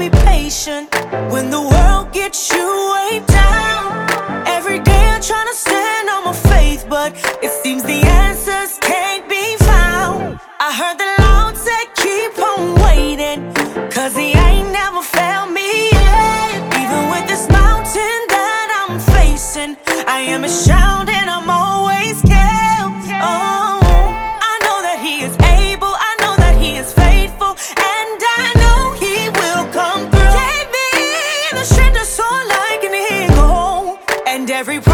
be patient when the world gets you way down. Every day I'm trying to stand on my faith, but it seems the answers can't be found. I heard that. every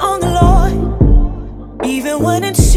on the Lord, even when it's